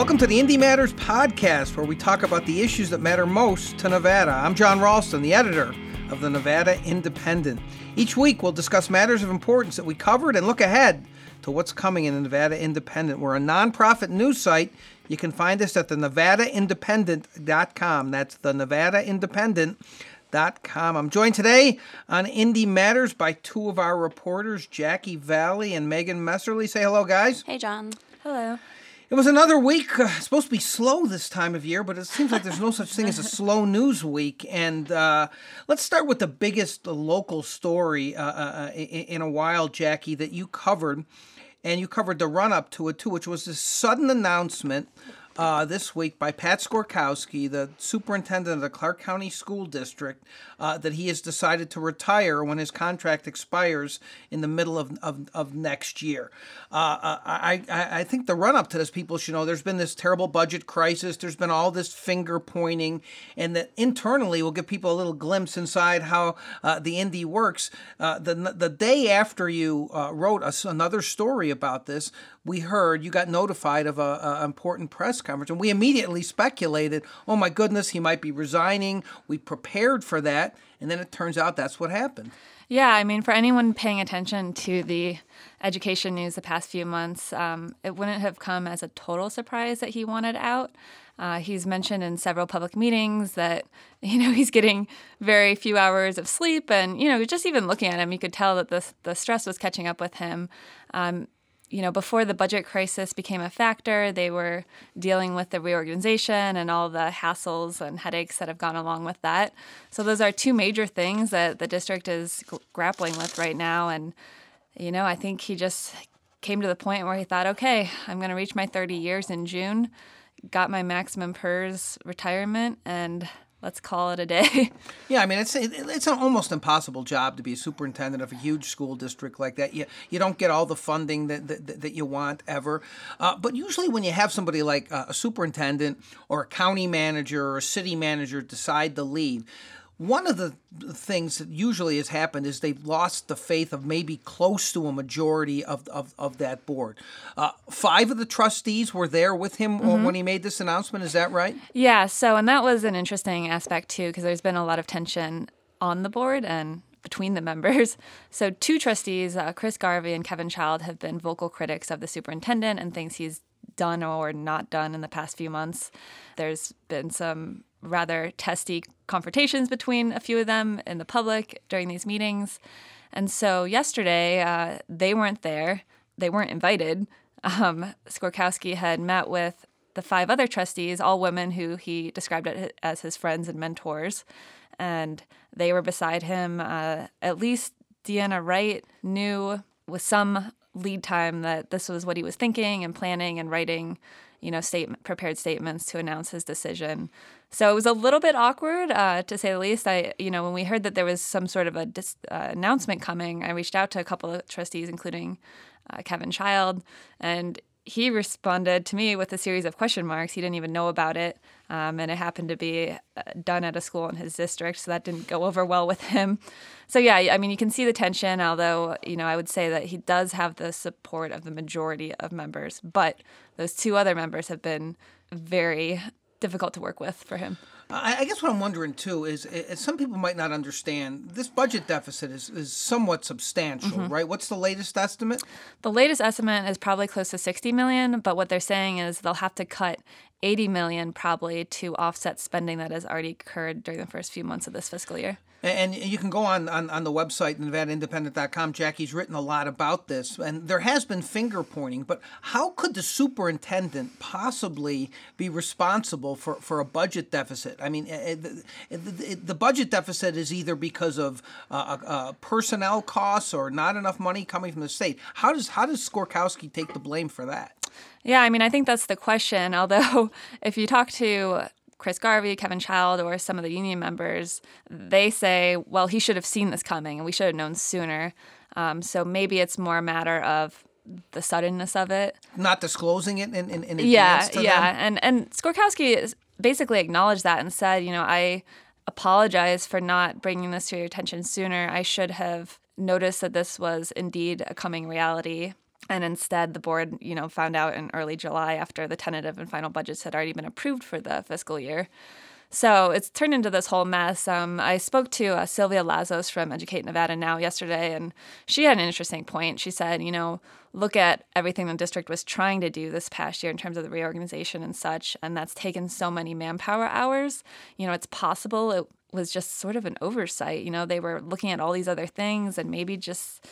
Welcome to the Indy Matters podcast, where we talk about the issues that matter most to Nevada. I'm Jon Ralston, the editor of the Nevada Independent. Each week, we'll discuss matters of importance that we covered and look ahead to what's coming in the Nevada Independent. We're a nonprofit news site. You can find us at the nevadaindependent.com. That's the nevadaindependent.com. I'm joined today on Indy Matters by two of our reporters, Jackie Valley and Megan Messerly. Say hello, guys. Hey, Jon. Hello. It was another week. Uh, supposed to be slow this time of year, but it seems like there's no such thing as a slow news week. And uh, let's start with the biggest local story uh, uh, in, in, a while, Jackie, that you covered. And you covered the run up to it, too, which was this sudden announcement uh, this week by Pat Skorkowsky, the superintendent of the Clark County School District, uh, that he has decided to retire when his contract expires in the middle of, of, of next year. Uh, uh I, I, I think the run up to this, people should know there's been this terrible budget crisis, there's been all this finger pointing, and that internally will give people a little glimpse inside how uh, the Indy works. Uh, the, the day after you wrote us another story about this, we heard you got notified of a, important press conference, and we immediately speculated, oh my goodness, he might be resigning. We prepared for that, and then it turns out that's what happened. Yeah, I mean, for anyone paying attention to the education news the past few months, um, it wouldn't have come as a total surprise that he wanted out. Uh, he's mentioned in several public meetings that you know he's getting very few hours of sleep, and you know just even looking at him, you could tell that the the stress was catching up with him. Um, you know, before the budget crisis became a factor, they were dealing with the reorganization and all the hassles and headaches that have gone along with that. So those are two major things that the district is grappling with right now. And, you know, I think he just came to the point where he thought, okay, I'm going to reach my 30 years in June, got my maximum PERS retirement, and let's call it a day. yeah, I mean it's it's an almost impossible job to be a superintendent of a huge school district like that. You you don't get all the funding that that, that you want ever. Uh, but usually when you have somebody like a superintendent or a county manager or a city manager decide to leave, one of the things that usually has happened is they've lost the faith of maybe close to a majority of, of, of that board. Uh, five of the trustees were there with him mm-hmm. when he made this announcement. Is that right? Yeah. So, and that was an interesting aspect too, because there's been a lot of tension on the board and between the members. So, two trustees, uh, Chris Garvey and Kevin Child, have been vocal critics of the superintendent and things he's done or not done in the past few months. There's been some rather testy confrontations between a few of them in the public during these meetings. And so yesterday, uh, they weren't there. They weren't invited. Um, Skorkowsky had met with the five other trustees, all women who he described as his friends and mentors. And they were beside him. Uh, at least Deanna Wright knew with some lead time that this was what he was thinking and planning and writing, you know, statement prepared statements to announce his decision. So it was a little bit awkward, uh, to say the least. I, you know, when we heard that there was some sort of a dis- uh, announcement coming, I reached out to a couple of trustees, including uh, Kevin Child, and he responded to me with a series of question marks. He didn't even know about it, um, and it happened to be uh, done at a school in his district, so that didn't go over well with him. So yeah, I mean, you can see the tension. Although you know, I would say that he does have the support of the majority of members, but those two other members have been very difficult to work with for him. I, guess what I'm wondering too is, is, some people might not understand this budget deficit is, is somewhat substantial, mm-hmm. right? What's the latest estimate? The latest estimate is probably close to 60 million, but what they're saying is they'll have to cut 80 million probably to offset spending that has already occurred during the first few months of this fiscal year. And you can go on, on, on the website, NevadaIndependent.com. Jackie's written a lot about this, and there has been finger pointing, but how could the superintendent possibly be responsible for, for a budget deficit? I mean, eh, eh, the, the budget deficit is either because of uh, uh, personnel costs or not enough money coming from the state. How does, how does Skorkowsky take the blame for that? Yeah, I mean, I think that's the question. Although, if you talk to Chris Garvey, Kevin Child, or some of the union members, they say, well, he should have seen this coming and we should have known sooner. Um, so maybe it's more a matter of the suddenness of it. Not disclosing it in, in, in yeah, yeah. Them. And, and Skorkowsky basically acknowledged that and said, you know, I apologize for not bringing this to your attention sooner. I should have noticed that this was indeed a coming reality And instead, the board, you know, found out in early July after the tentative and final budgets had already been approved for the fiscal year. So it's turned into this whole mess. Um, I spoke to uh, Sylvia Lazos from Educate Nevada Now yesterday, and she had an interesting point. She said, you know, look at everything the district was trying to do this past year in terms of the reorganization and such, and that's taken so many manpower hours. You know, it's possible it was just sort of an oversight. You know, they were looking at all these other things and maybe just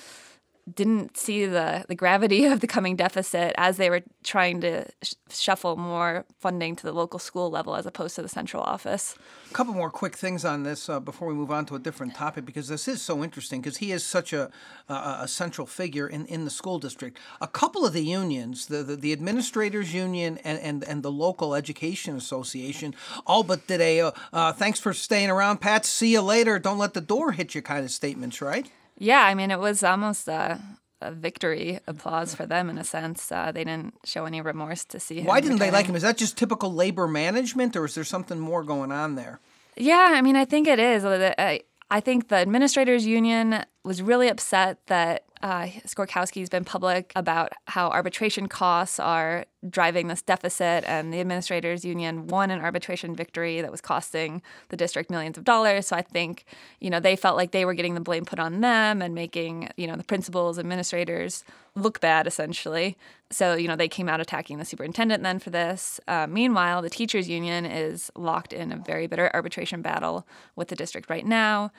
didn't see the, the gravity of the coming deficit as they were trying to sh- shuffle more funding to the local school level as opposed to the central office. A couple more quick things on this uh, before we move on to a different topic because this is so interesting because he is such a, a, central figure in, in the school district. A couple of the unions, the, the, the administrators union and, and, and the local education association, all but did a uh, uh, thanks for staying around, Pat, see you later, don't let the door hit you kind of statements, right? Yeah, I mean, it was almost a, a victory applause for them in a sense. Uh, they didn't show any remorse to see him. Why didn't retiring. they like him? Is that just typical labor management, or is there something more going on there? Yeah, I mean, I think it is. I, I think the administrators union was really upset that uh, Skorkowsky's been public about how arbitration costs are driving this deficit, and the administrators union won an arbitration victory that was costing the district millions of dollars. So I think, you know, they felt like they were getting the blame put on them and making, you know, the principals, administrators look bad essentially. So, you know, they came out attacking the superintendent then for this. Uh, meanwhile, the teachers union is locked in a very bitter arbitration battle with the district right now.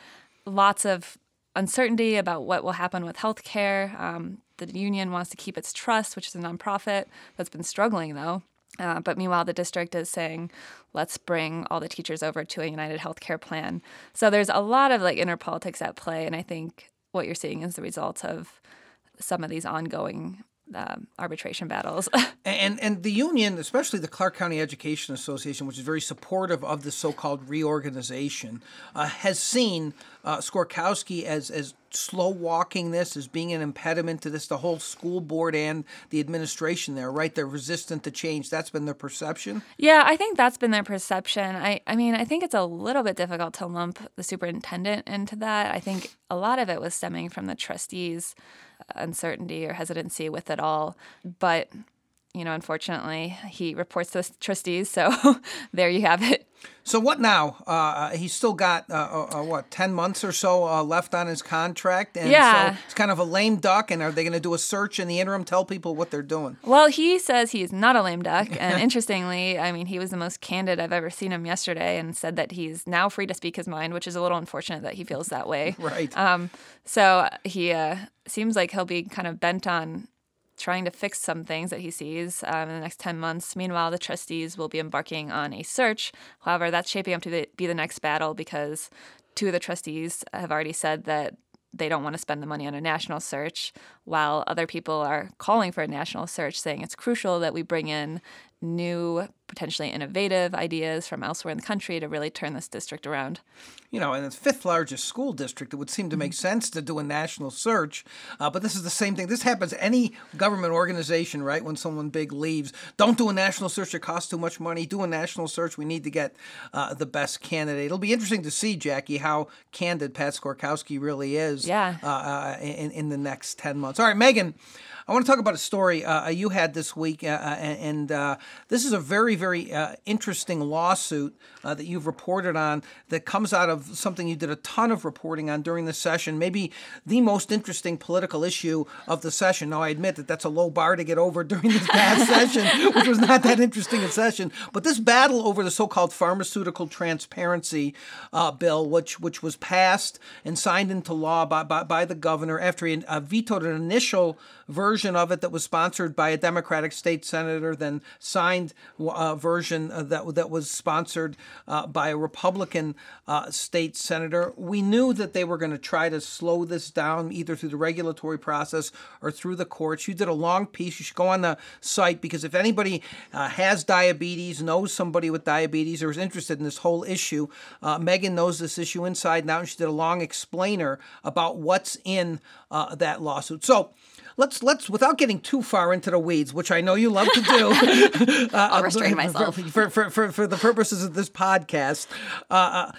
Lots of uncertainty about what will happen with healthcare. Um, the union wants to keep its trust, which is a nonprofit that's been struggling though. Uh, but meanwhile, the district is saying, let's bring all the teachers over to a united healthcare plan. So there's a lot of like inner politics at play. And I think what you're seeing is the result of some of these ongoing um, arbitration battles. and and the union, especially the Clark County Education Association, which is very supportive of the so-called reorganization, uh, has seen uh, Skorkowsky as as slow walking this, as being an impediment to this. The whole school board and the administration there, right? They're resistant to change. That's been their perception. Yeah, I think that's been their perception. I I mean, I think it's a little bit difficult to lump the superintendent into that. I think a lot of it was stemming from the trustees uncertainty or hesitancy with it all. But, you know, unfortunately, he reports to the trustees. So there you have it. So what now? Uh, he's still got uh, uh, uh what ten months or so uh, left on his contract, and yeah. so it's kind of a lame duck. And are they going to do a search in the interim? Tell people what they're doing. Well, he says he's not a lame duck, and interestingly, I mean, he was the most candid I've ever seen him yesterday, and said that he's now free to speak his mind, which is a little unfortunate that he feels that way. Right. Um. So he uh, seems like he'll be kind of bent on trying to fix some things that he sees um, in the next 10 months. Meanwhile, the trustees will be embarking on a search. However, that's shaping up to be the next battle because two of the trustees have already said that they don't want to spend the money on a national search, while other people are calling for a national search, saying it's crucial that we bring in new, potentially innovative ideas from elsewhere in the country to really turn this district around. You know, and it's fifth largest school district. It would seem to make mm-hmm. sense to do a national search, uh, but this is the same thing. This happens any government organization, right? When someone big leaves, don't do a national search. It costs too much money. Do a national search. We need to get uh, the best candidate. It'll be interesting to see, Jackie, how candid Pat Skorkowsky really is. Yeah. Uh, uh in in the next ten months. All right, Megan. I want to talk about a story uh, uh you had this week, uh, uh and uh, this is a very, very uh, interesting lawsuit that you've reported on that comes out of something you did a ton of reporting on during the session, maybe the most interesting political issue of the session. Now, I admit that that's a low bar to get over during this past session, which was not that interesting a session, but this battle over the so-called pharmaceutical transparency bill, which which was passed and signed into law by, by, by the governor after he vetoed an initial version of it that was sponsored by a Democratic state senator, then signed uh, version uh, that that was sponsored uh, by a Republican uh, state senator. We knew that they were going to try to slow this down either through the regulatory process or through the courts. You did a long piece. You should go on the site because if anybody uh, has diabetes, knows somebody with diabetes, or is interested in this whole issue, uh, Megan knows this issue inside and out. And she did a long explainer about what's in that lawsuit. So let's let's without getting too far into the weeds, which I know you love to do. uh, I'll restrain myself for, for, for, for, the purposes of this podcast. Uh, uh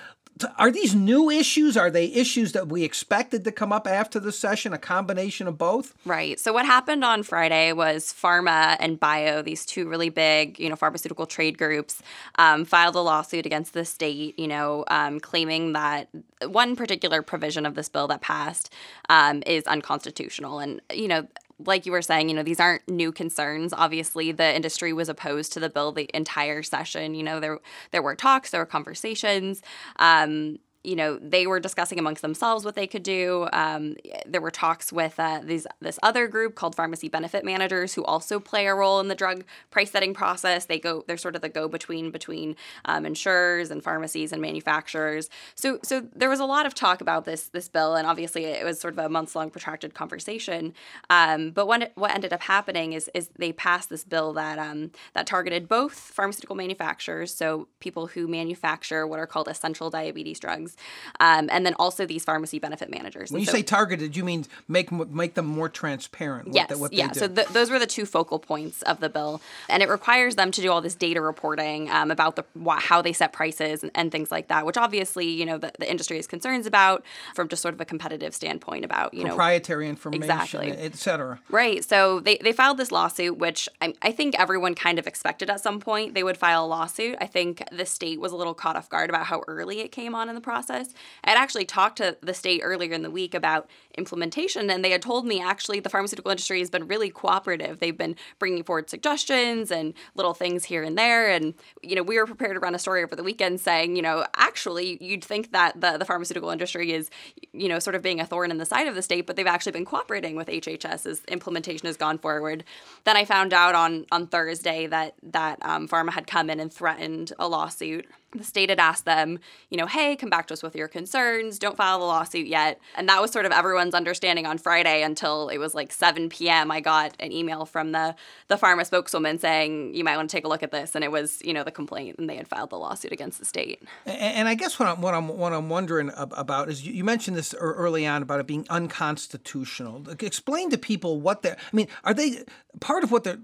are these new issues? Are they issues that we expected to come up after the session? A combination of both? Right. So what happened on Friday was Pharma and Bio, these two really big, you know, pharmaceutical trade groups, um, filed a lawsuit against the state, you know, um, claiming that one particular provision of this bill that passed um, is unconstitutional. And you know, like you were saying, you know, these aren't new concerns. Obviously, the industry was opposed to the bill the entire session. You know, there there were talks, there were conversations. Um, you know they were discussing amongst themselves what they could do. Um, there were talks with uh, these this other group called pharmacy benefit managers who also play a role in the drug price setting process. They go they're sort of the go between between um, insurers and pharmacies and manufacturers. So so there was a lot of talk about this this bill, and obviously it was sort of a months long protracted conversation. Um, but what what ended up happening is is they passed this bill that um, that targeted both pharmaceutical manufacturers, so people who manufacture what are called essential diabetes drugs things, um, and then also these pharmacy benefit managers. When And you so- say targeted, you mean make make them more transparent. Yes, they, what yeah. They do. So th- those were the two focal points of the bill, and it requires them to do all this data reporting um, about the wh- how they set prices and, and things like that, which obviously you know the, the industry has concerns about from just sort of a competitive standpoint about you know proprietary information, Exactly. et cetera. Right. So they, they filed this lawsuit, which I, I think everyone kind of expected at some point they would file a lawsuit. I think the state was a little caught off guard about how early it came on in the process. I had actually talked to the state earlier in the week about implementation, and they had told me actually the pharmaceutical industry has been really cooperative. They've been bringing forward suggestions and little things here and there. And, you know, we were prepared to run a story over the weekend saying, you know, actually, you'd think that the, the pharmaceutical industry is, you know, sort of being a thorn in the side of the state, but they've actually been cooperating with HHS as implementation has gone forward. Then I found out on on Thursday that that um, pharma had come in and threatened a lawsuit. The state had asked them, you know, hey, come back to us with your concerns. Don't file the lawsuit yet. And that was sort of everyone's understanding on Friday until it was like 7 p.m. I got an email from the the pharma spokeswoman saying you might want to take a look at this, and it was you know the complaint, and they had filed the lawsuit against the state. And, I guess what I'm what I'm what I'm wondering about is you, you mentioned this early on about it being unconstitutional. Explain to people what they're. I mean, are they part of what they're?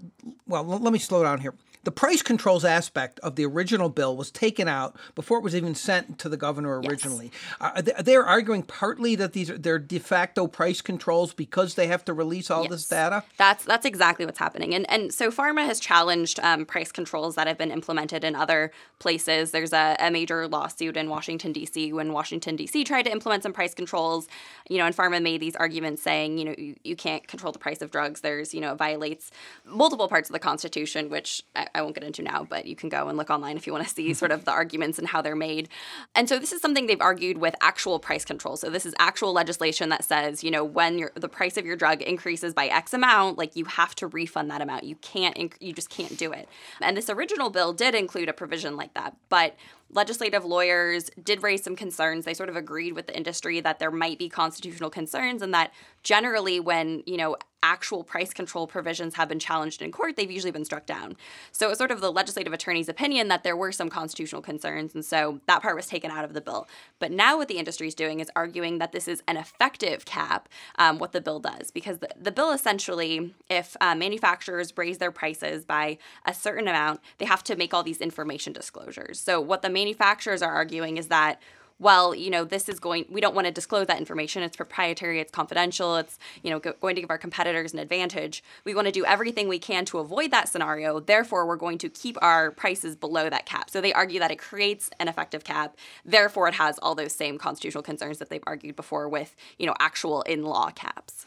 Well, let me slow down here. The price controls aspect of the original bill was taken out before it was even sent to the governor originally. Are they, they're arguing partly that these are they're de facto price controls because they have to release all this data. That's that's exactly what's happening, and and so pharma has challenged um, price controls that have been implemented in other places. There's a, a major lawsuit in Washington D.C. when Washington D.C. tried to implement some price controls, you know, and pharma made these arguments saying, you know, you, you can't control the price of drugs. There's you know it violates multiple parts of the Constitution, which I, I won't get into now, but you can go and look online if you want to see sort of the arguments and how they're made. And so this is something they've argued with actual price control. So this is actual legislation that says, you know, when your the price of your drug increases by X amount, like you have to refund that amount. You can't, inc- you just can't do it. And this original bill did include a provision like that, but legislative lawyers did raise some concerns. They sort of agreed with the industry that there might be constitutional concerns and that generally when, you know, actual price control provisions have been challenged in court, they've usually been struck down. So it was sort of the legislative attorney's opinion that there were some constitutional concerns, and so that part was taken out of the bill. But now what the industry is doing is arguing that this is an effective cap, um, what the bill does, because the, the bill essentially, if uh, manufacturers raise their prices by a certain amount, they have to make all these information disclosures. So what the manufacturers are arguing is that well, you know, this is going, we don't want to disclose that information. It's proprietary, it's confidential, it's, you know, go, going to give our competitors an advantage. We want to do everything we can to avoid that scenario. Therefore, we're going to keep our prices below that cap. So they argue that it creates an effective cap. Therefore, it has all those same constitutional concerns that they've argued before with, you know, actual in law caps.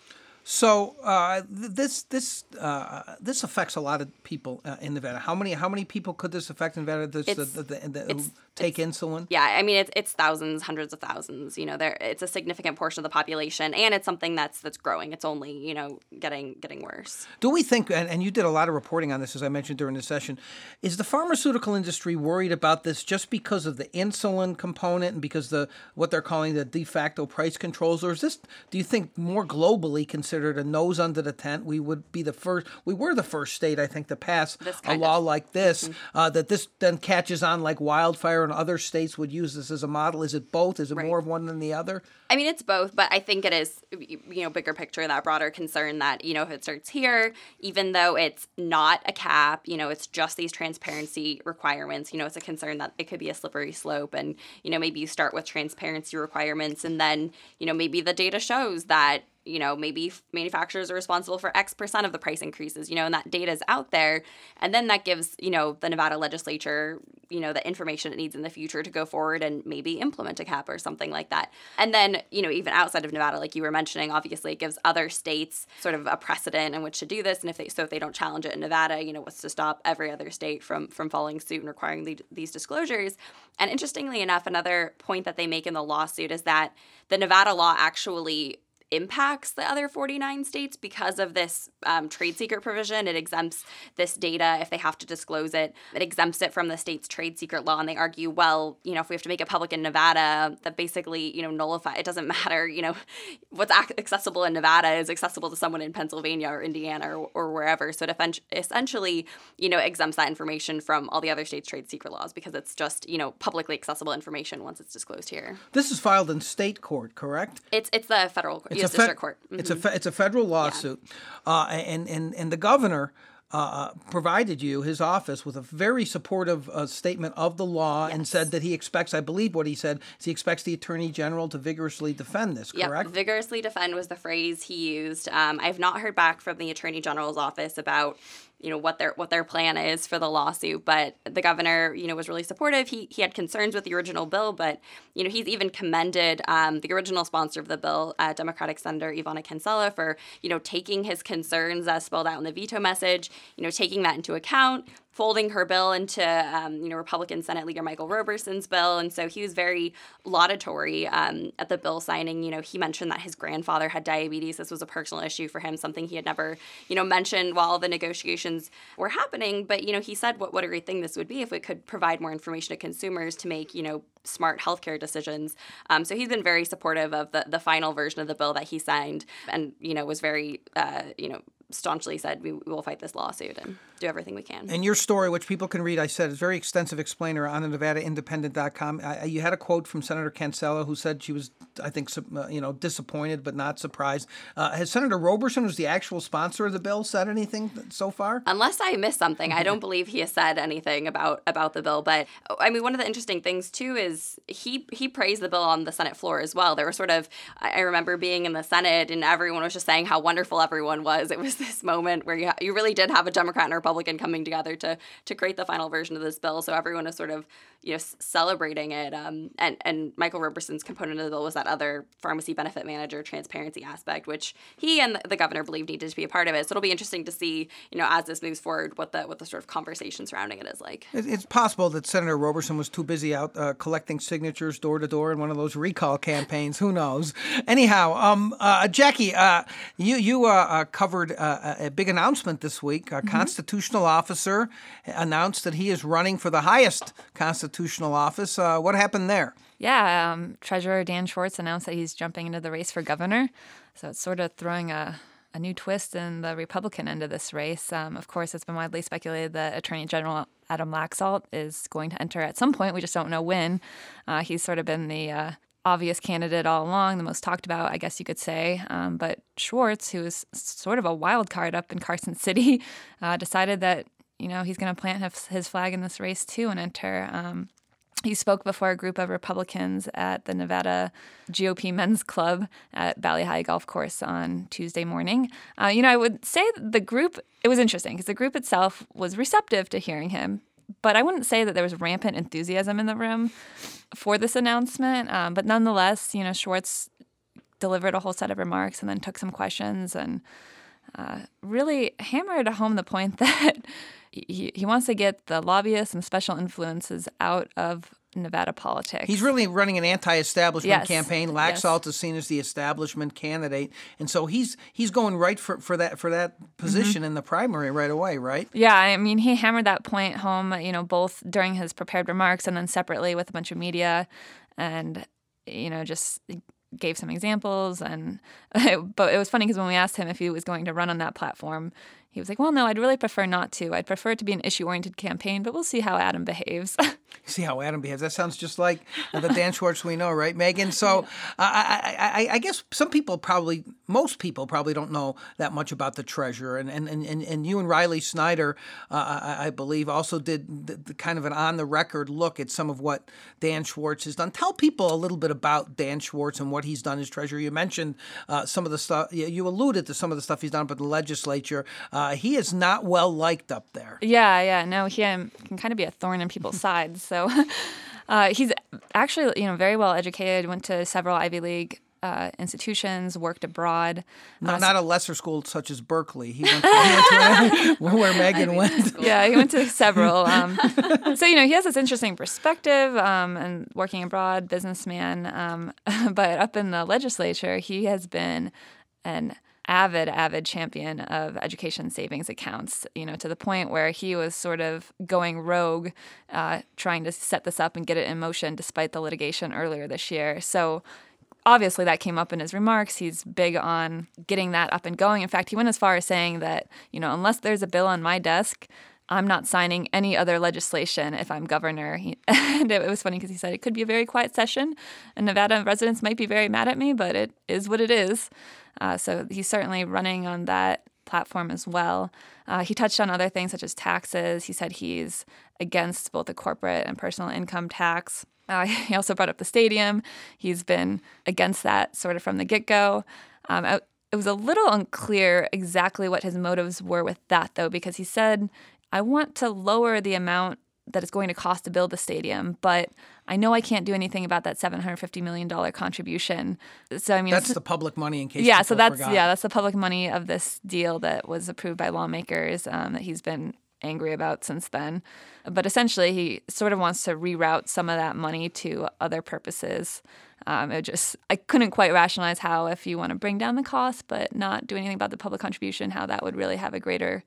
So uh, this this uh, this affects a lot of people uh, in Nevada. How many how many people could this affect in Nevada? This, It's- the, the, the, it's- take insulin. Yeah, I mean it's it's thousands, hundreds of thousands. You know, there it's a significant portion of the population, and it's something that's that's growing. It's only you know getting getting worse. Do we think, and, and you did a lot of reporting on this, as I mentioned during the session, is the pharmaceutical industry worried about this just because of the insulin component and because the what they're calling the de facto price controls, or is this, do you think, more globally considered a nose under the tent? We would be the first, we were the first state, I think, to pass a law of- like this, uh, that this then catches on like wildfire and other states would use this as a model? Is it both? Is it Right. more of one than the other? I mean, it's both, but I think it is, you know, bigger picture, that broader concern that, you know, if it starts here, even though it's not a cap, you know, it's just these transparency requirements, you know, it's a concern that it could be a slippery slope. And, you know, maybe you start with transparency requirements and then, you know, maybe the data shows that, you know, maybe manufacturers are responsible for X percent of the price increases, you know, and that data is out there. And then that gives, you know, the Nevada legislature, you know, the information it needs in the future to go forward and maybe implement a cap or something like that. And then, you know, even outside of Nevada, like you were mentioning, obviously it gives other states sort of a precedent in which to do this. And if they, so if they don't challenge it in Nevada, you know, what's to stop every other state from, from following suit and requiring the, these disclosures? And interestingly enough, another point that they make in the lawsuit is that the Nevada law actually impacts the other 49 states because of this um, trade secret provision. It exempts this data if they have to disclose it. It exempts it from the state's trade secret law. And they argue, well, you know, if we have to make it public in Nevada, that basically, you know, nullify. It doesn't matter, you know, what's accessible in Nevada is accessible to someone in Pennsylvania or Indiana or, or wherever. So it essentially, you know, exempts that information from all the other states' trade secret laws because it's just, you know, publicly accessible information once it's disclosed here. This is filed in state court, correct? It's it's the federal It's U.S. fe- Court. It's a fe- it's a federal lawsuit, uh, and and and the governor. Uh, provided you his office with a very supportive uh, statement of the law and said that he expects, I believe what he said, is he expects the attorney general to vigorously defend this. Yep, Correct? vigorously defend was the phrase he used. Um, I've not heard back from the attorney general's office about you know what their what their plan is for the lawsuit, but the governor you know was really supportive. He he had concerns with the original bill, but you know he's even commended um, the original sponsor of the bill, uh, Democratic Senator Yvanna Cancela, for you know taking his concerns as spelled out in the veto message, you know taking that into account folding her bill into um, you know Republican Senate Leader Michael Roberson's bill, and so he was very laudatory um, at the bill signing. You know, he mentioned that his grandfather had diabetes. This was a personal issue for him, something he had never you know mentioned while the negotiations were happening. But you know, he said what what a great thing this would be if it could provide more information to consumers to make you know smart healthcare decisions. Um, so he's been very supportive of the the final version of the bill that he signed, and you know was very uh, you know staunchly said we, we will fight this lawsuit and do everything we can. And your story, which people can read, I said, is very extensive explainer on the NevadaIndependent.com. I, you had a quote from Senator Cancela who said she was, I think, uh, you know, disappointed but not surprised. Uh, has Senator Roberson, who's the actual sponsor of the bill, said anything so far? Unless I missed something, I don't believe he has said anything about about the bill. But I mean, one of the interesting things too is he he praised the bill on the Senate floor as well. There were sort of I I remember being in the Senate and everyone was just saying how wonderful everyone was. It was this moment where you ha- you really did have a Democrat and a Republican coming together to to create the final version of this bill. So everyone is sort of you know celebrating it. Um, and and Michael Roberson's component of the bill was that other pharmacy benefit manager transparency aspect, which he and the governor believed needed to be a part of it. So it'll be interesting to see you know as this moves forward what the what the sort of conversation surrounding it is like. It's possible that Senator Roberson was too busy out uh, collecting signatures door to door in one of those recall campaigns. Who knows? Anyhow, um, uh, Jackie, uh, you you uh, uh, covered uh, a a big announcement this week. A constitutional officer announced that he is running for the highest constitutional office. Uh, what happened there? Yeah, um, Treasurer Dan Schwartz announced that he's jumping into the race for governor. So it's sort of throwing a, a new twist in the Republican end of this race. Um, of course, it's been widely speculated that Attorney General Adam Laxalt is going to enter at some point. We just don't know when. Uh, he's sort of been the uh, obvious candidate all along, the most talked about, I guess you could say. Um, but Schwartz, who is sort of a wild card up in Carson City, uh, decided that you know he's going to plant his, his flag in this race too and enter. Um, he spoke before a group of Republicans at the Nevada GOP Men's Club at Bali Hai Golf Course on Tuesday morning. Uh, you know, I would say the group, it was interesting because the group itself was receptive to hearing him, but I wouldn't say that there was rampant enthusiasm in the room for this announcement. Um, but nonetheless, you know, Schwartz delivered a whole set of remarks and then took some questions and uh, really hammered home the point that he, he wants to get the lobbyists and special influences out of Nevada politics. He's really running an anti-establishment Yes. campaign. Yes. Laxalt is seen as the establishment candidate, and so he's he's going right for, for that for that position in the primary right away, right? Yeah, I mean, he hammered that point home, you know, both during his prepared remarks and then separately with a bunch of media, and you know, just gave some examples. And but it was funny because when we asked him if he was going to run on that platform, he was like, well, no, I'd really prefer not to. I'd prefer it to be an issue oriented campaign, but we'll see how Adam behaves. see how Adam behaves. That sounds just like the Dan Schwartz we know, right, Megan? So I, I, I, guess some people probably, most people probably don't know that much about the treasurer. And, and, and, and you and Riley Snyder, uh, I, I, believe, also did the, the kind of an on the record look at some of what Dan Schwartz has done. Tell people a little bit about Dan Schwartz and what he's done as treasurer. You mentioned uh, some of the stuff, you alluded to some of the stuff he's done with the legislature. Uh, he is not well liked up there. Yeah, yeah. No, he um, can kind of be a thorn in people's sides. So uh, he's actually, you know, very well educated. Went to several Ivy League uh, institutions, worked abroad. No, uh, not a lesser school such as Berkeley. He went he went to where Megan went. Yeah, he went to several. Um, so you know, he has this interesting perspective um, and working abroad, businessman. Um, but up in the legislature, he has been an avid, avid champion of education savings accounts, you know, to the point where he was sort of going rogue, uh, trying to set this up and get it in motion despite the litigation earlier this year. So, obviously, that came up in his remarks. He's big on getting that up and going. In fact, he went as far as saying that, you know, unless there's a bill on my desk, I'm not signing any other legislation if I'm governor. He, and it was funny because he said it could be a very quiet session, and Nevada residents might be very mad at me, but it is what it is. Uh, so he's certainly running on that platform as well. Uh, he touched on other things such as taxes. He said he's against both the corporate and personal income tax. Uh, he also brought up the stadium. He's been against that sort of from the get go. Um, it was a little unclear exactly what his motives were with that, though, because he said, I want to lower the amount that it's going to cost to build the stadium, but I know I can't do anything about that seven hundred fifty million dollar contribution. So I mean, that's the public money in case. Yeah, so that's forgot. yeah, that's the public money of this deal that was approved by lawmakers um, that he's been angry about since then. But essentially, he sort of wants to reroute some of that money to other purposes. Um, it just I couldn't quite rationalize how if you want to bring down the cost but not do anything about the public contribution, how that would really have a greater,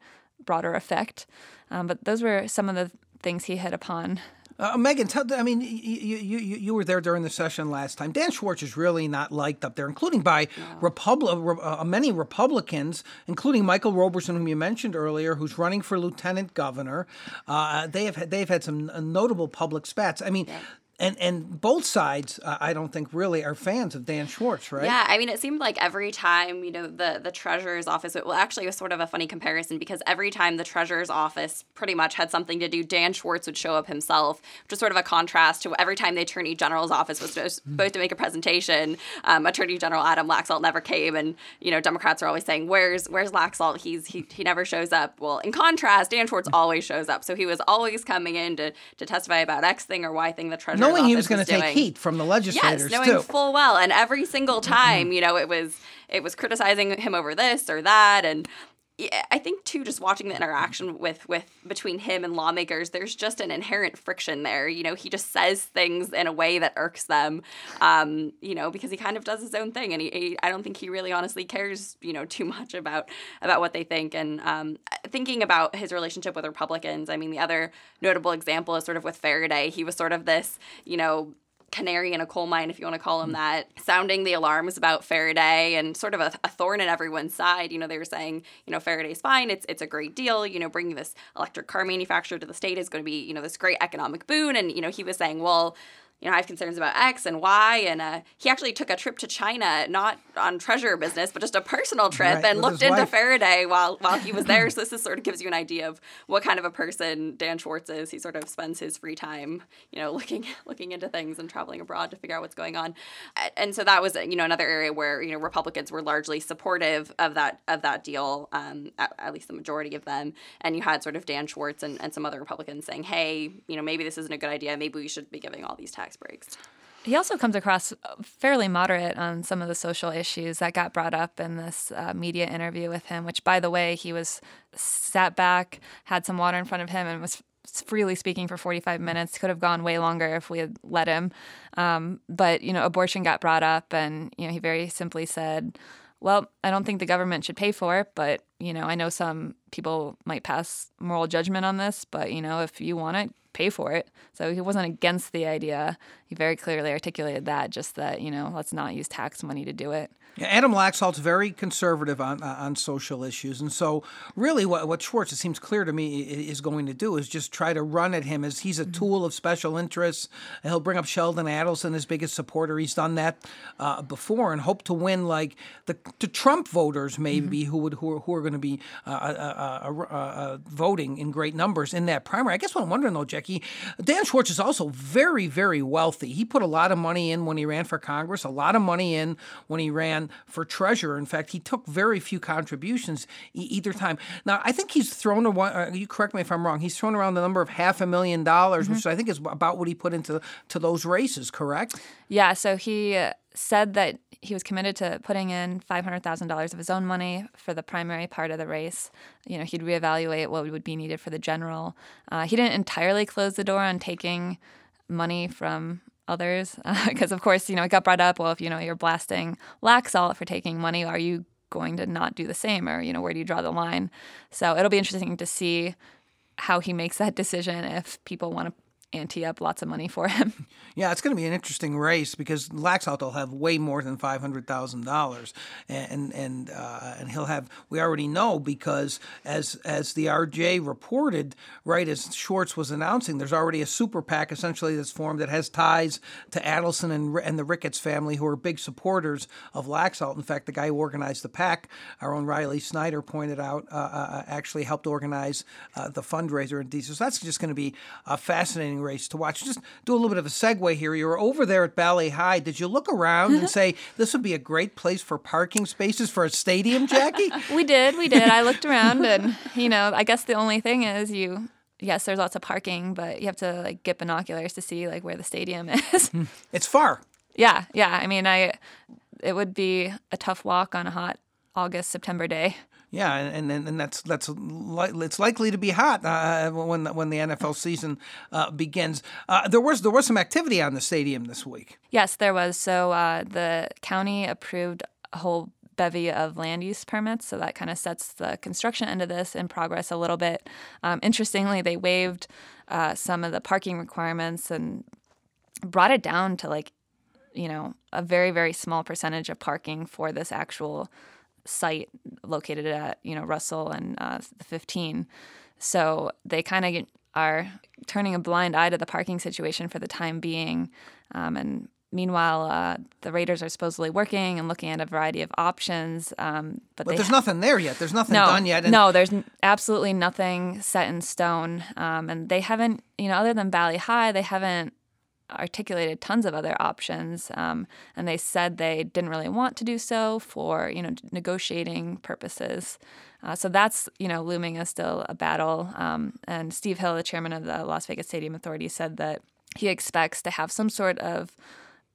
broader effect. Um, but those were some of the things he hit upon. Uh, Megan, tell, I mean, you, you, you were there during the session last time. Dan Schwartz is really not liked up there, including by Republi- uh, many Republicans, including Michael Roberson, whom you mentioned earlier, who's running for lieutenant governor. Uh, they have had, they've had some notable public spats. I mean, yeah and and both sides, uh, I don't think really are fans of Dan Schwartz, right? Yeah, I mean, it seemed like every time you know the the treasurer's office. Well, actually, it was sort of a funny comparison because every time the treasurer's office pretty much had something to do, Dan Schwartz would show up himself, which is sort of a contrast to every time the attorney general's office was supposed to make a presentation. Um, attorney General Adam Laxalt never came, and you know Democrats are always saying, "Where's where's Laxalt? He's he he never shows up." Well, in contrast, Dan Schwartz always shows up, so he was always coming in to to testify about X thing or Y thing the treasurer knowing he was going to take heat from the legislators yes, knowing too. full well, and every single mm-hmm. time, you know, it was it was criticizing him over this or that, and I think too, just watching the interaction with with between him and lawmakers, there's just an inherent friction there. You know, he just says things in a way that irks them. Um, you know, because he kind of does his own thing, and he, he, I don't think he really honestly cares. You know, too much about about what they think. And um, thinking about his relationship with Republicans, I mean, the other notable example is sort of with Faraday. He was sort of this, you know, canary in a coal mine, if you want to call him mm. that, sounding the alarms about Faraday and sort of a, a, thorn in everyone's side. You know, they were saying, you know, Faraday's fine. It's it's a great deal. You know, bringing this electric car manufacturer to the state is going to be, you know, this great economic boon. And you know, he was saying, well, you know, I have concerns about X and Y. And uh, he actually took a trip to China, not on treasure business, but just a personal trip, right, and looked into wife. Faraday while while he was there. so this is sort of gives you an idea of what kind of a person Dan Schwartz is. He sort of spends his free time, you know, looking looking into things and traveling abroad to figure out what's going on. And so that was, you know, another area where you know Republicans were largely supportive of that of that deal, um, at, at least the majority of them. And you had sort of Dan Schwartz and, and some other Republicans saying, hey, you know, maybe this isn't a good idea. Maybe we should be giving all these tax breaks. He also comes across fairly moderate on some of the social issues that got brought up in this uh, media interview with him, which, by the way, he was sat back, had some water in front of him, and was freely speaking for 45 minutes. Could have gone way longer if we had let him. Um, but, you know, abortion got brought up, and, you know, he very simply said, well, I don't think the government should pay for it, but, you know, I know some people might pass moral judgment on this, but, you know, if you want it, pay for it. So he wasn't against the idea. He very clearly articulated that, just that, you know, let's not use tax money to do it. Adam Laxalt's very conservative on uh, on social issues, and so really, what what Schwartz it seems clear to me is going to do is just try to run at him as he's a mm-hmm. tool of special interests. He'll bring up Sheldon Adelson, his biggest supporter. He's done that uh, before, and hope to win like the, the Trump voters maybe mm-hmm. who would who are, who are going to be uh, uh, uh, voting in great numbers in that primary. I guess what I'm wondering though, Jackie, Dan Schwartz is also very very wealthy. He put a lot of money in when he ran for Congress, a lot of money in when he ran for treasurer. In fact, he took very few contributions e- either time. Now, I think he's thrown around, uh, you correct me if I'm wrong, he's thrown around the number of half a million dollars, mm-hmm. which I think is about what he put into to those races, correct? Yeah, so he said that he was committed to putting in $500,000 of his own money for the primary part of the race. You know, he'd reevaluate what would be needed for the general. Uh, he didn't entirely close the door on taking money from others because uh, of course you know it got brought up well if you know you're blasting Laxalt for taking money are you going to not do the same? Or you know where do you draw the line? So it'll be interesting to see how he makes that decision if people want to ante up lots of money for him. Yeah, it's going to be an interesting race because Laxalt will have way more than five hundred thousand dollars, and and uh, and he'll have. We already know because as as the RJ reported, right as Schwartz was announcing, there's already a super PAC essentially that's formed that has ties to Adelson and and the Ricketts family, who are big supporters of Laxalt. In fact, the guy who organized the PAC, our own Riley Snyder, pointed out, uh, uh, actually helped organize uh, the fundraiser in DC. So that's just going to be a fascinating race to watch. Just do a little bit of a segue here. You were over there at Bali Hai. Did you look around and say this would be a great place for parking spaces for a stadium, Jackie? we did. We did. I looked around, and you know, I guess the only thing is you. Yes, there's lots of parking, but you have to like get binoculars to see like where the stadium is. Hmm. it's far. Yeah, yeah. I mean, I it would be a tough walk on a hot August September day. Yeah, and, and, and that's that's it's likely to be hot uh, when when the NFL season uh, begins. Uh, there was there was some activity on the stadium this week. Yes, there was. So uh, the county approved a whole bevy of land use permits, so that kind of sets the construction end of this in progress a little bit. Um, interestingly, they waived uh, some of the parking requirements and brought it down to like you know a very very small percentage of parking for this actual site located at you know Russell and uh, the 15. So they kind of are turning a blind eye to the parking situation for the time being. Um, and meanwhile, uh, the Raiders are supposedly working and looking at a variety of options. Um, but, but there's ha- nothing there yet. There's nothing no, done yet. And- no, there's absolutely nothing set in stone. Um, and they haven't, you know, other than Bali Hai, they haven't articulated tons of other options, um, and they said they didn't really want to do so for you know negotiating purposes. Uh, so that's you know looming as still a battle. Um, and Steve Hill, the chairman of the Las Vegas Stadium Authority, said that he expects to have some sort of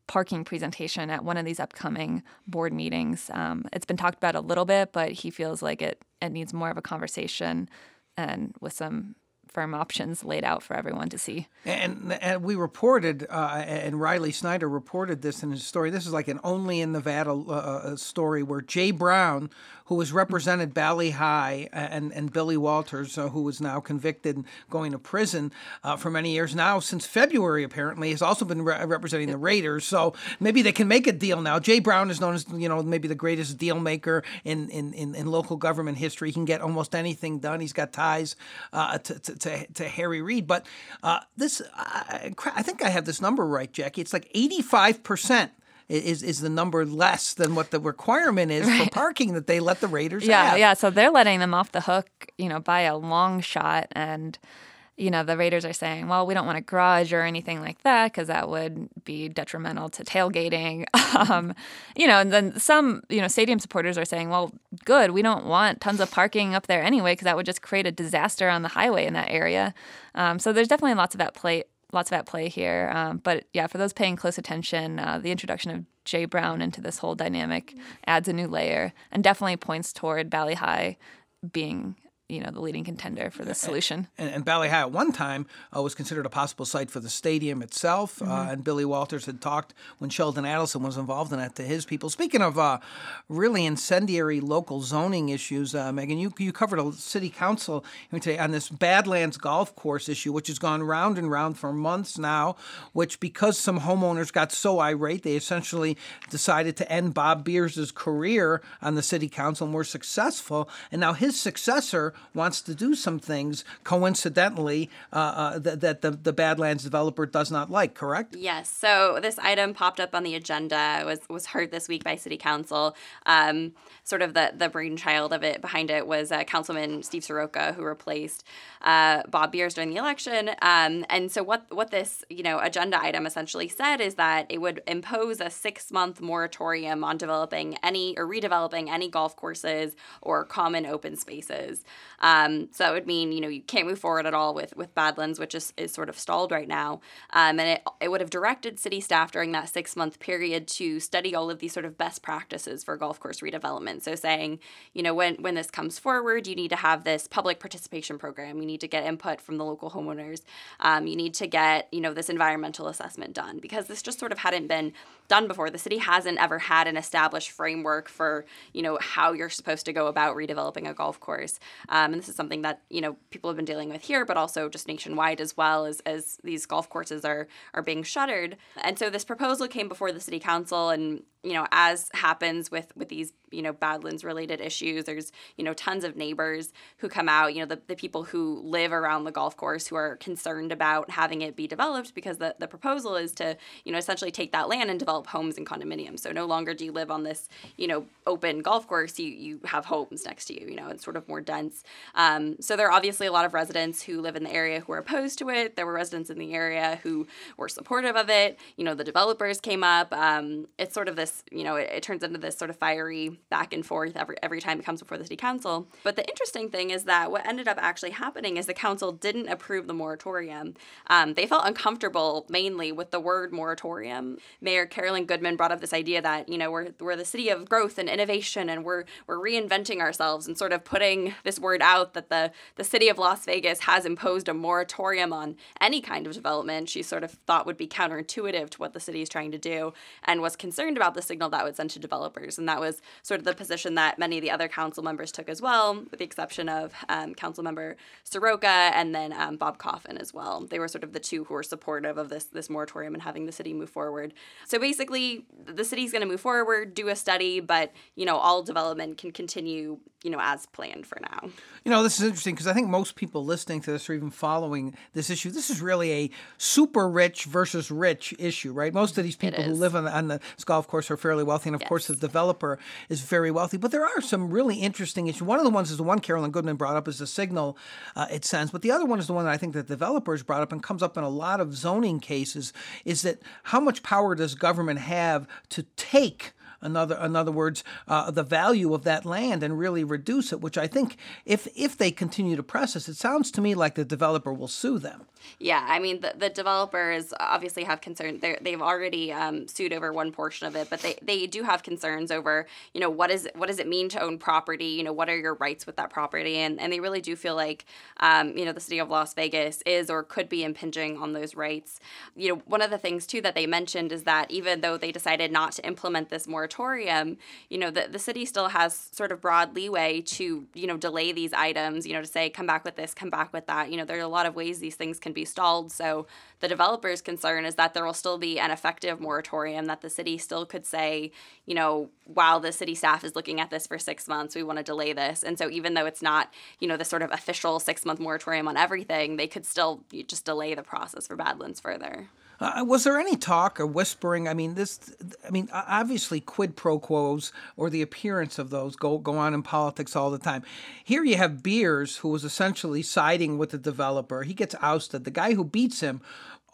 parking presentation at one of these upcoming board meetings. Um, it's been talked about a little bit, but he feels like it it needs more of a conversation and with some firm options laid out for everyone to see. And, and we reported, uh, and Riley Snyder reported this in his story. This is like an only in Nevada uh, uh story where Jay Brown, who has represented Bali Hai, and, and Billy Walters, uh, who is now convicted and going to prison uh, for many years now, since February apparently, has also been re- representing the Raiders. So maybe they can make a deal now. Jay Brown is known as, you know, maybe the greatest deal maker in, in, in, in local government history. He can get almost anything done. He's got ties uh, to, to, to, to, Harry Reid. But uh, this, I, I think I have this number right, Jackie. It's like 85% is is the number less than what the requirement is right. for parking that they let the Raiders yeah, have. Yeah, So they're letting them off the hook, you know, by a long shot. And, you know, the Raiders are saying, well, we don't want a garage or anything like that because that would be detrimental to tailgating. um, you know, and then some, you know, stadium supporters are saying, well, good, we don't want tons of parking up there anyway because that would just create a disaster on the highway in that area. Um, so there's definitely lots of at play lots of at play here. Um, but yeah, for those paying close attention, uh, the introduction of Jay Brown into this whole dynamic adds a new layer and definitely points toward Bali Hai being you know the leading contender for this solution. And, and at one time uh, was considered a possible site for the stadium itself. Uh, mm-hmm. Uh, and Billy Walters had talked when Sheldon Adelson was involved in that to his people. Speaking of uh, really incendiary local zoning issues, uh, Megan, you, you covered a city council today on this Badlands golf course issue, which has gone round and round for months now. Which because some homeowners got so irate, they essentially decided to end Bob Beers' career on the city council and were successful. And now his successor wants to do some things coincidentally uh, uh, that, that the, the Badlands developer does not like, correct? Yes. So this item popped up on the agenda, was, was heard this week by City Council. Um, sort of the, the brainchild of it behind it was uh, Councilman Steve Soroka, who replaced uh, Bob Beers during the election. Um, and so what, what this you know agenda item essentially said is that it would impose a six month moratorium on developing any or redeveloping any golf courses or common open spaces. Um, so that would mean, you know, you can't move forward at all with, with Badlands, which is, is sort of stalled right now. Um, and it, it would have directed city staff during that six month period to study all of these sort of best practices for golf course redevelopment. So saying, you know, when, when this comes forward, you need to have this public participation program. You need to get input from the local homeowners. Um, you need to get, you know, this environmental assessment done because this just sort of hadn't been done before. The city hasn't ever had an established framework for, you know, how you're supposed to go about redeveloping a golf course. Um, Um, and this is something that, you know, people have been dealing with here, but also just nationwide as well as, as these golf courses are, are being shuttered. And so this proposal came before the city council and you know, as happens with with these, you know, Badlands related issues, there's, you know, tons of neighbors who come out, you know, the, the people who live around the golf course who are concerned about having it be developed because the, the proposal is to, you know, essentially take that land and develop homes and condominiums. So no longer do you live on this, you know, open golf course, you you have homes next to you, you know, it's sort of more dense. Um, so there are obviously a lot of residents who live in the area who are opposed to it. There were residents in the area who were supportive of it. You know, the developers came up. Um, it's sort of this this, you know, it, it, turns into this sort of fiery back and forth every every time it comes before the city council. But the interesting thing is that what ended up actually happening is the council didn't approve the moratorium. Um, they felt uncomfortable mainly with the word moratorium. Mayor Carolyn Goodman brought up this idea that you know we're we're the city of growth and innovation, and we're we're reinventing ourselves and sort of putting this word out that the the city of Las Vegas has imposed a moratorium on any kind of development. She sort of thought would be counterintuitive to what the city is trying to do, and was concerned about the signal that would send to developers. And that was sort of the position that many of the other council members took as well, with the exception of um, council member Seroka and then um, Bob Coffin as well. They were sort of the two who were supportive of this this moratorium and having the city move forward. So basically, the city's going to move forward, do a study, but you know all development can continue you know as planned for now. You know this is interesting because I think most people listening to this or even following this issue, this is really a super rich versus rich issue, right? Most of these people who live on the, on the golf course are fairly wealthy, and of yes. course the developer is very wealthy. But there are some really interesting issues. One of the ones is the one Carolyn Goodman brought up is the signal uh, it sends, but the other one is the one that I think that developers brought up and comes up in a lot of zoning cases is that how much power does government have to take another in other words uh, the value of that land and really reduce it which i think if if they continue to press this it sounds to me like the developer will sue them. Yeah i mean the, the developers obviously have concerns they they've already um, sued over one portion of it but they, they do have concerns over you know what is what does it mean to own property? You know what are your rights with that property? And, and they really do feel like um, you know the city of las vegas is or could be impinging on those rights. You know one of the things too that they mentioned is that even though they decided not to implement this more moratorium, you know, the, the city still has sort of broad leeway to, you know, delay these items, you know, to say, come back with this, come back with that. You know, there are a lot of ways these things can be stalled. So the developer's concern is that there will still be an effective moratorium, that the city still could say, you know, while the city staff is looking at this for six months, we want to delay this. And so even though it's not, you know, the sort of official six month moratorium on everything, they could still just delay the process for Badlands further. Uh, was there any talk or whispering? I mean, this. I mean, obviously, quid pro quos or the appearance of those go go on in politics all the time. Here you have Beers, who was essentially siding with the developer. He gets ousted. The guy who beats him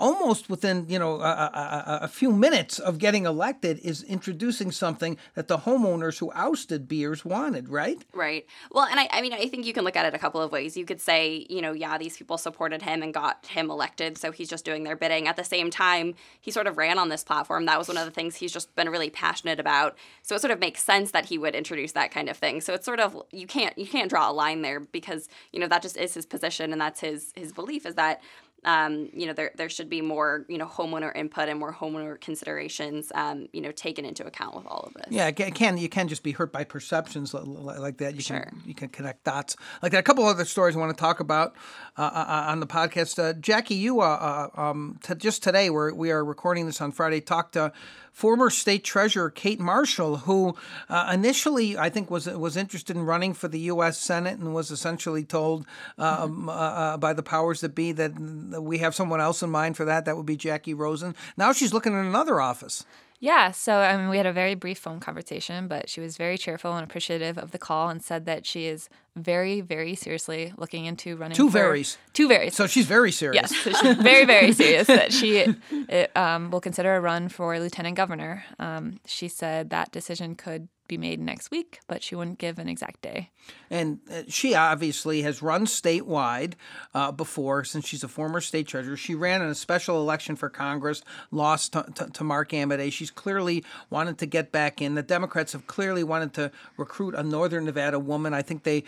almost within you know a, a, a, few minutes of getting elected is introducing something that the homeowners who ousted Beers wanted, right? Right. Well, and I, I mean, I think you can look at it a couple of ways. You could say, you know, yeah, these people supported him and got him elected, so he's just doing their bidding. At the same time, he sort of ran on this platform. That was one of the things he's just been really passionate about. So it sort of makes sense that he would introduce that kind of thing. So it's sort of you can't you can't draw a line there because you know that just is his position and that's his his belief is that um, you know, there, there should be more, you know, homeowner input and more homeowner considerations, um, you know, taken into account with all of this. Yeah, it can you can just be hurt by perceptions like that. You sure. can you can connect dots like that. A couple other stories I want to talk about uh, uh, uh on the podcast. Uh, Jackie, you uh, uh um, t- just today we're, we are recording this on Friday. Talked to former state treasurer Kate Marshall, who uh, initially I think was was interested in running for the U.S. Senate and was essentially told um, uh, uh, by the powers that be that we have someone else in mind for that. That would be Jackie Rosen. Now she's looking at another office. Yeah, so I mean, we had a very brief phone conversation, but she was very cheerful and appreciative of the call and said that she is very, very seriously looking into running. Two for, varies. Two varies. So she's very serious. Yes, so she's very, very serious that she it, um, will consider a run for lieutenant governor. Um, she said that decision could be made next week, but she wouldn't give an exact day. And uh, she obviously has run statewide uh, before since she's a former state treasurer. She ran in a special election for Congress, lost to, to, to Mark Amodei. She's clearly wanted to get back in. The Democrats have clearly wanted to recruit a Northern Nevada woman. I think they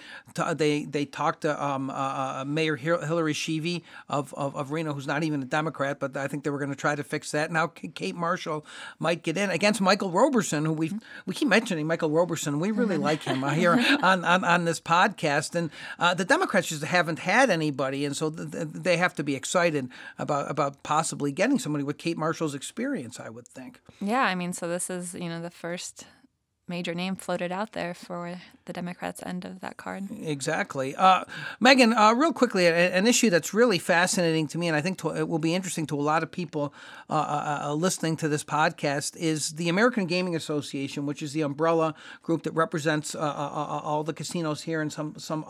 they they talked to um, uh, uh Mayor Hillary Schieve of, of, of Reno, who's not even a Democrat, but I think they were going to try to fix that. Now Kate Marshall might get in against Michael Roberson, who we we keep mentioning Michael Roberson. We really like him here on, on, on this podcast. And uh, the Democrats just haven't had anybody, and so th- th- they have to be excited about about possibly getting somebody with Kate Marshall's experience. I would think. Yeah, I mean, so this is you know the first major name floated out there for the Democrats' end of that card. Exactly. Uh, Megan, uh, real quickly, an issue that's really fascinating to me, and I think to, it will be interesting to a lot of people uh, uh, uh, listening to this podcast, is the American Gaming Association, which is the umbrella group that represents uh, all the casinos here and some some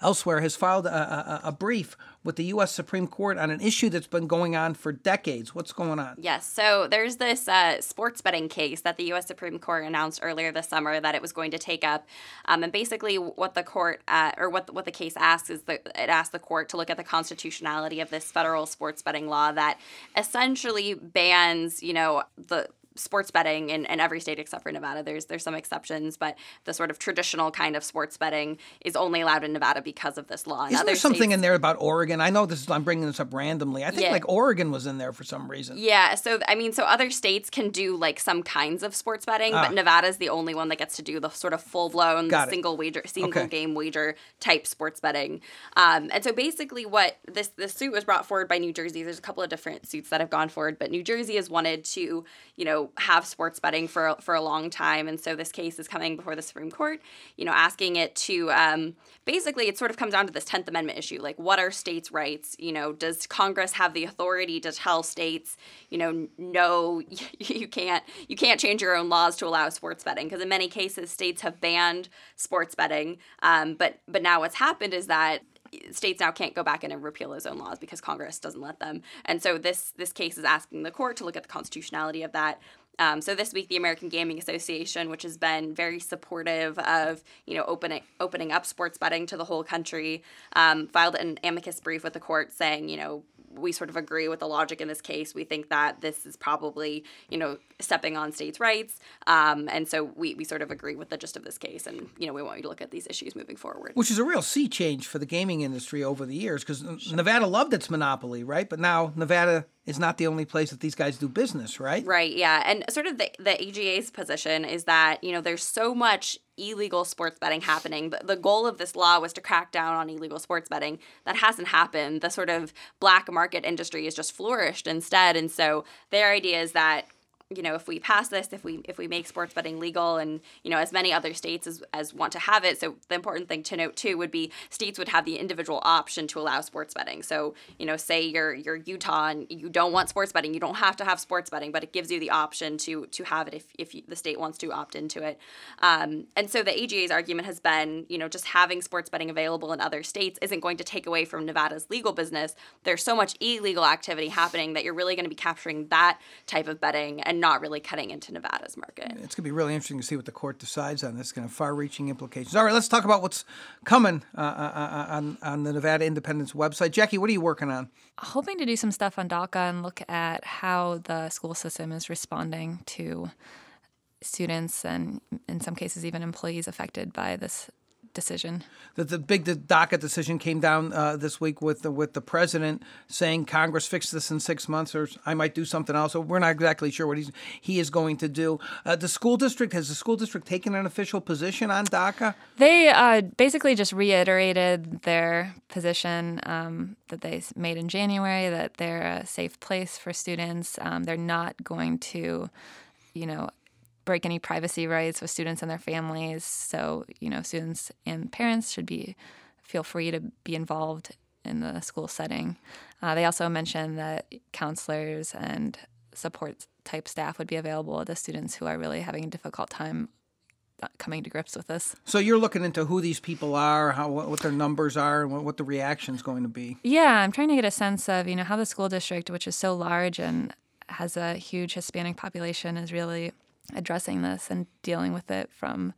elsewhere, has filed a, a, a brief with the U.S. Supreme Court on an issue that's been going on for decades. What's going on? Yes. So there's this uh, sports betting case that the U.S. Supreme Court announced earlier this summer that it was going to take up. Um, and basically, what the court uh, or what the, what the case asks is that it asks the court to look at the constitutionality of this federal sports betting law that essentially bans, you know, the sports betting in, in every state except for Nevada. There's there's some exceptions, but the sort of traditional kind of sports betting is only allowed in Nevada because of this law. In Isn't there something states, in there about Oregon? I know this is I'm bringing this up randomly. I think yeah. like Oregon was in there for some reason. Yeah. So I mean, so other states can do like some kinds of sports betting, ah. but Nevada's the only one that gets to do the sort of full blown single wager, single okay. game wager type sports betting. Um, and so basically, what this this suit was brought forward by New Jersey. There's a couple of different suits that have gone forward, but New Jersey has wanted to, you know, have sports betting for for a long time, and so this case is coming before the Supreme Court. You know, asking it to um, basically, it sort of comes down to this Tenth Amendment issue, like what are states' rights? You know, does Congress have the authority to tell states, you know, no, you can't you can't change your own laws to allow sports betting? Because in many cases, states have banned sports betting, um, but but now what's happened is that states now can't go back in and repeal those own laws because Congress doesn't let them. And so this this case is asking the court to look at the constitutionality of that. Um, so this week, the American Gaming Association, which has been very supportive of you know opening opening up sports betting to the whole country, um, filed an amicus brief with the court saying you know we sort of agree with the logic in this case. We think that this is probably, you know, stepping on states' rights. Um, and so we, we sort of agree with the gist of this case. And, you know, we want you to look at these issues moving forward. Which is a real sea change for the gaming industry over the years because sure. Nevada loved its monopoly, right? But now Nevada is not the only place that these guys do business, right? Right, yeah. And sort of the, the AGA's position is that, you know, there's so much illegal sports betting happening. The, the goal of this law was to crack down on illegal sports betting. That hasn't happened. The sort of black market industry has just flourished instead. And so their idea is that you know, if we pass this, if we if we make sports betting legal, and you know, as many other states as, as want to have it. So the important thing to note too would be states would have the individual option to allow sports betting. So you know, say you're you're Utah and you don't want sports betting, you don't have to have sports betting, but it gives you the option to to have it if if the state wants to opt into it. Um, and so the AGA's argument has been, you know, just having sports betting available in other states isn't going to take away from Nevada's legal business. There's so much illegal activity happening that you're really going to be capturing that type of betting and not really cutting into Nevada's market. It's going to be really interesting to see what the court decides on this. It's going to have far-reaching implications. All right, let's talk about what's coming uh, uh, uh, on on the Nevada Independence website. Jackie, what are you working on? Hoping to do some stuff on DACA and look at how the school system is responding to students and in some cases even employees affected by this decision. The, the big the DACA decision came down uh, this week with the, with the president saying Congress fix this in six months, or I might do something else. So we're not exactly sure what he's he is going to do. Uh, the school district has the school district taken an official position on DACA? They uh, basically just reiterated their position um, that they made in January that they're a safe place for students. Um, they're not going to, you know, break any privacy rights with students and their families. So, you know, students and parents should be feel free to be involved in the school setting. Uh, they also mentioned that counselors and support type staff would be available to students who are really having a difficult time uh, coming to grips with this. So you're looking into who these people are, how what their numbers are, and what the reaction is going to be. Yeah, I'm trying to get a sense of you know how the school district, which is so large and has a huge Hispanic population, is really addressing this and dealing with it from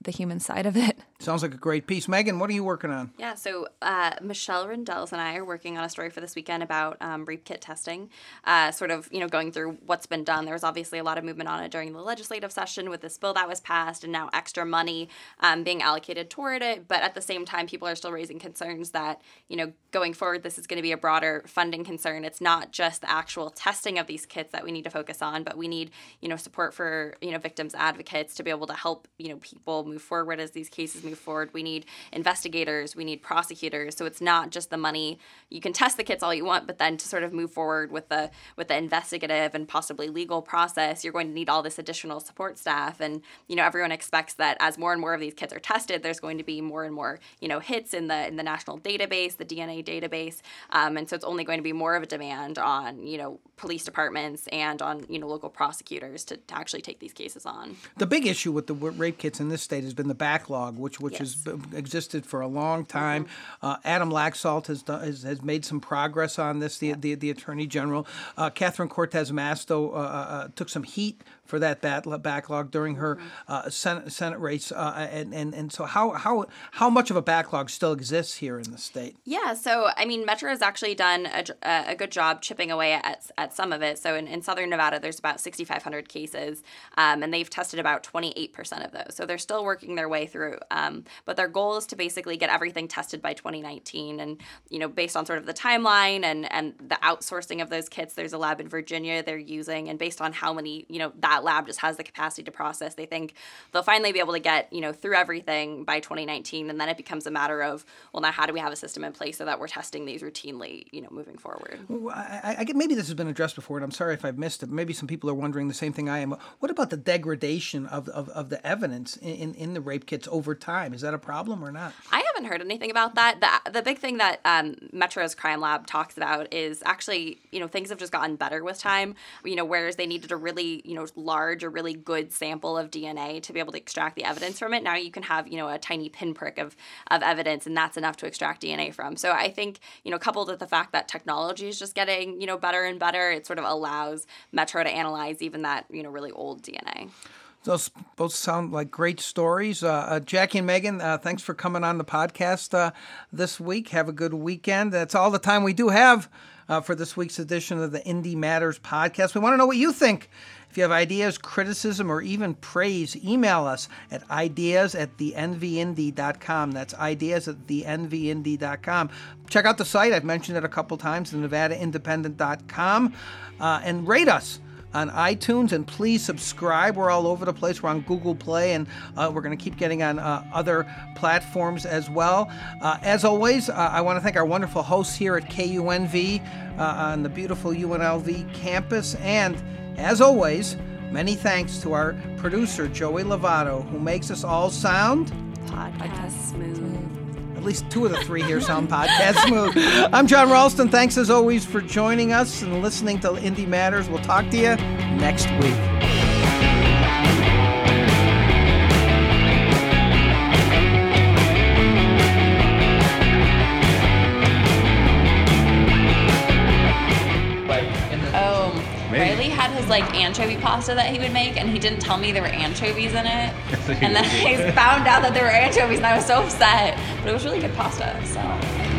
the human side of it. Sounds like a great piece. Megan, what are you working on? Yeah, so uh, Michelle Rindels and I are working on a story for this weekend about um, rape kit testing, uh, sort of, you know, going through what's been done. There was obviously a lot of movement on it during the legislative session with this bill that was passed and now extra money um, being allocated toward it. But at the same time, people are still raising concerns that, you know, going forward, this is going to be a broader funding concern. It's not just the actual testing of these kits that we need to focus on, but we need, you know, support for, you know, victims advocates to be able to help, you know, people move forward as these cases move forward. We need investigators, we need prosecutors. So it's not just the money. You can test the kits all you want, but then to sort of move forward with the with the investigative and possibly legal process, you're going to need all this additional support staff. And you know, everyone expects that as more and more of these kits are tested, there's going to be more and more you know hits in the in the national database, the DNA database, um, and so it's only going to be more of a demand on you know police departments and on you know local prosecutors to, to actually take these cases on. The big issue with the rape kits in this state has been the backlog, which which yes. has existed for a long time. Mm-hmm. Uh, Adam Laxalt has, done, has, has made some progress on this. The yeah. the, the, Attorney General, uh, Catherine Cortez Masto, uh, uh, uh, took some heat for that backlog during her uh, Senate, Senate race, uh, and, and and so how how how much of a backlog still exists here in the state? Yeah, so I mean, Metro has actually done a, a good job chipping away at, at some of it. So in, in Southern Nevada, there's about 6,500 cases, um, and they've tested about 28% of those. So they're still working their way through. Um, but their goal is to basically get everything tested by 2019, and you know, based on sort of the timeline and and the outsourcing of those kits, there's a lab in Virginia they're using, and based on how many you know that that lab just has the capacity to process. They think they'll finally be able to get, you know, through everything by 2019. And then it becomes a matter of, well, now how do we have a system in place so that we're testing these routinely, you know, moving forward? Well, I, I get maybe this has been addressed before, and I'm sorry if I've missed it. Maybe some people are wondering the same thing I am. What about the degradation of, of, of the evidence in, in the rape kits over time? Is that a problem or not? I haven't heard anything about that. The, the big thing that um, Metro's crime lab talks about is actually, you know, things have just gotten better with time. You know, whereas they needed a really, you know, large or really good sample of DNA to be able to extract the evidence from it. Now you can have, you know, a tiny pinprick of, of evidence and that's enough to extract DNA from. So I think, you know, coupled with the fact that technology is just getting, you know, better and better, it sort of allows Metro to analyze even that, you know, really old DNA. Those both sound like great stories. Uh, uh, Jackie and Megan, uh, thanks for coming on the podcast uh, this week. Have a good weekend. That's all the time we do have uh, for this week's edition of the Indie Matters podcast. We want to know what you think. If you have ideas, criticism, or even praise, email us at ideas at thenvindy.com. That's ideas at thenvindy.com. Check out the site. I've mentioned it a couple times, the nevadaindependent.com, uh, and rate us on iTunes and please subscribe. We're all over the place. We're on Google Play and uh, we're going to keep getting on uh, other platforms as well. Uh, as always, uh, I want to thank our wonderful hosts here at KUNV uh, on the beautiful UNLV campus and as always, Many thanks to our producer, Joey Lovato, who makes us all sound. Podcast smooth. At least two of the three here sound podcast smooth. I'm Jon Ralston. Thanks as always for joining us and listening to Indie Matters. We'll talk to you next week. Like anchovy pasta that he would make, and he didn't tell me there were anchovies in it. and then I found out that there were anchovies, and I was so upset. But it was really good pasta, so.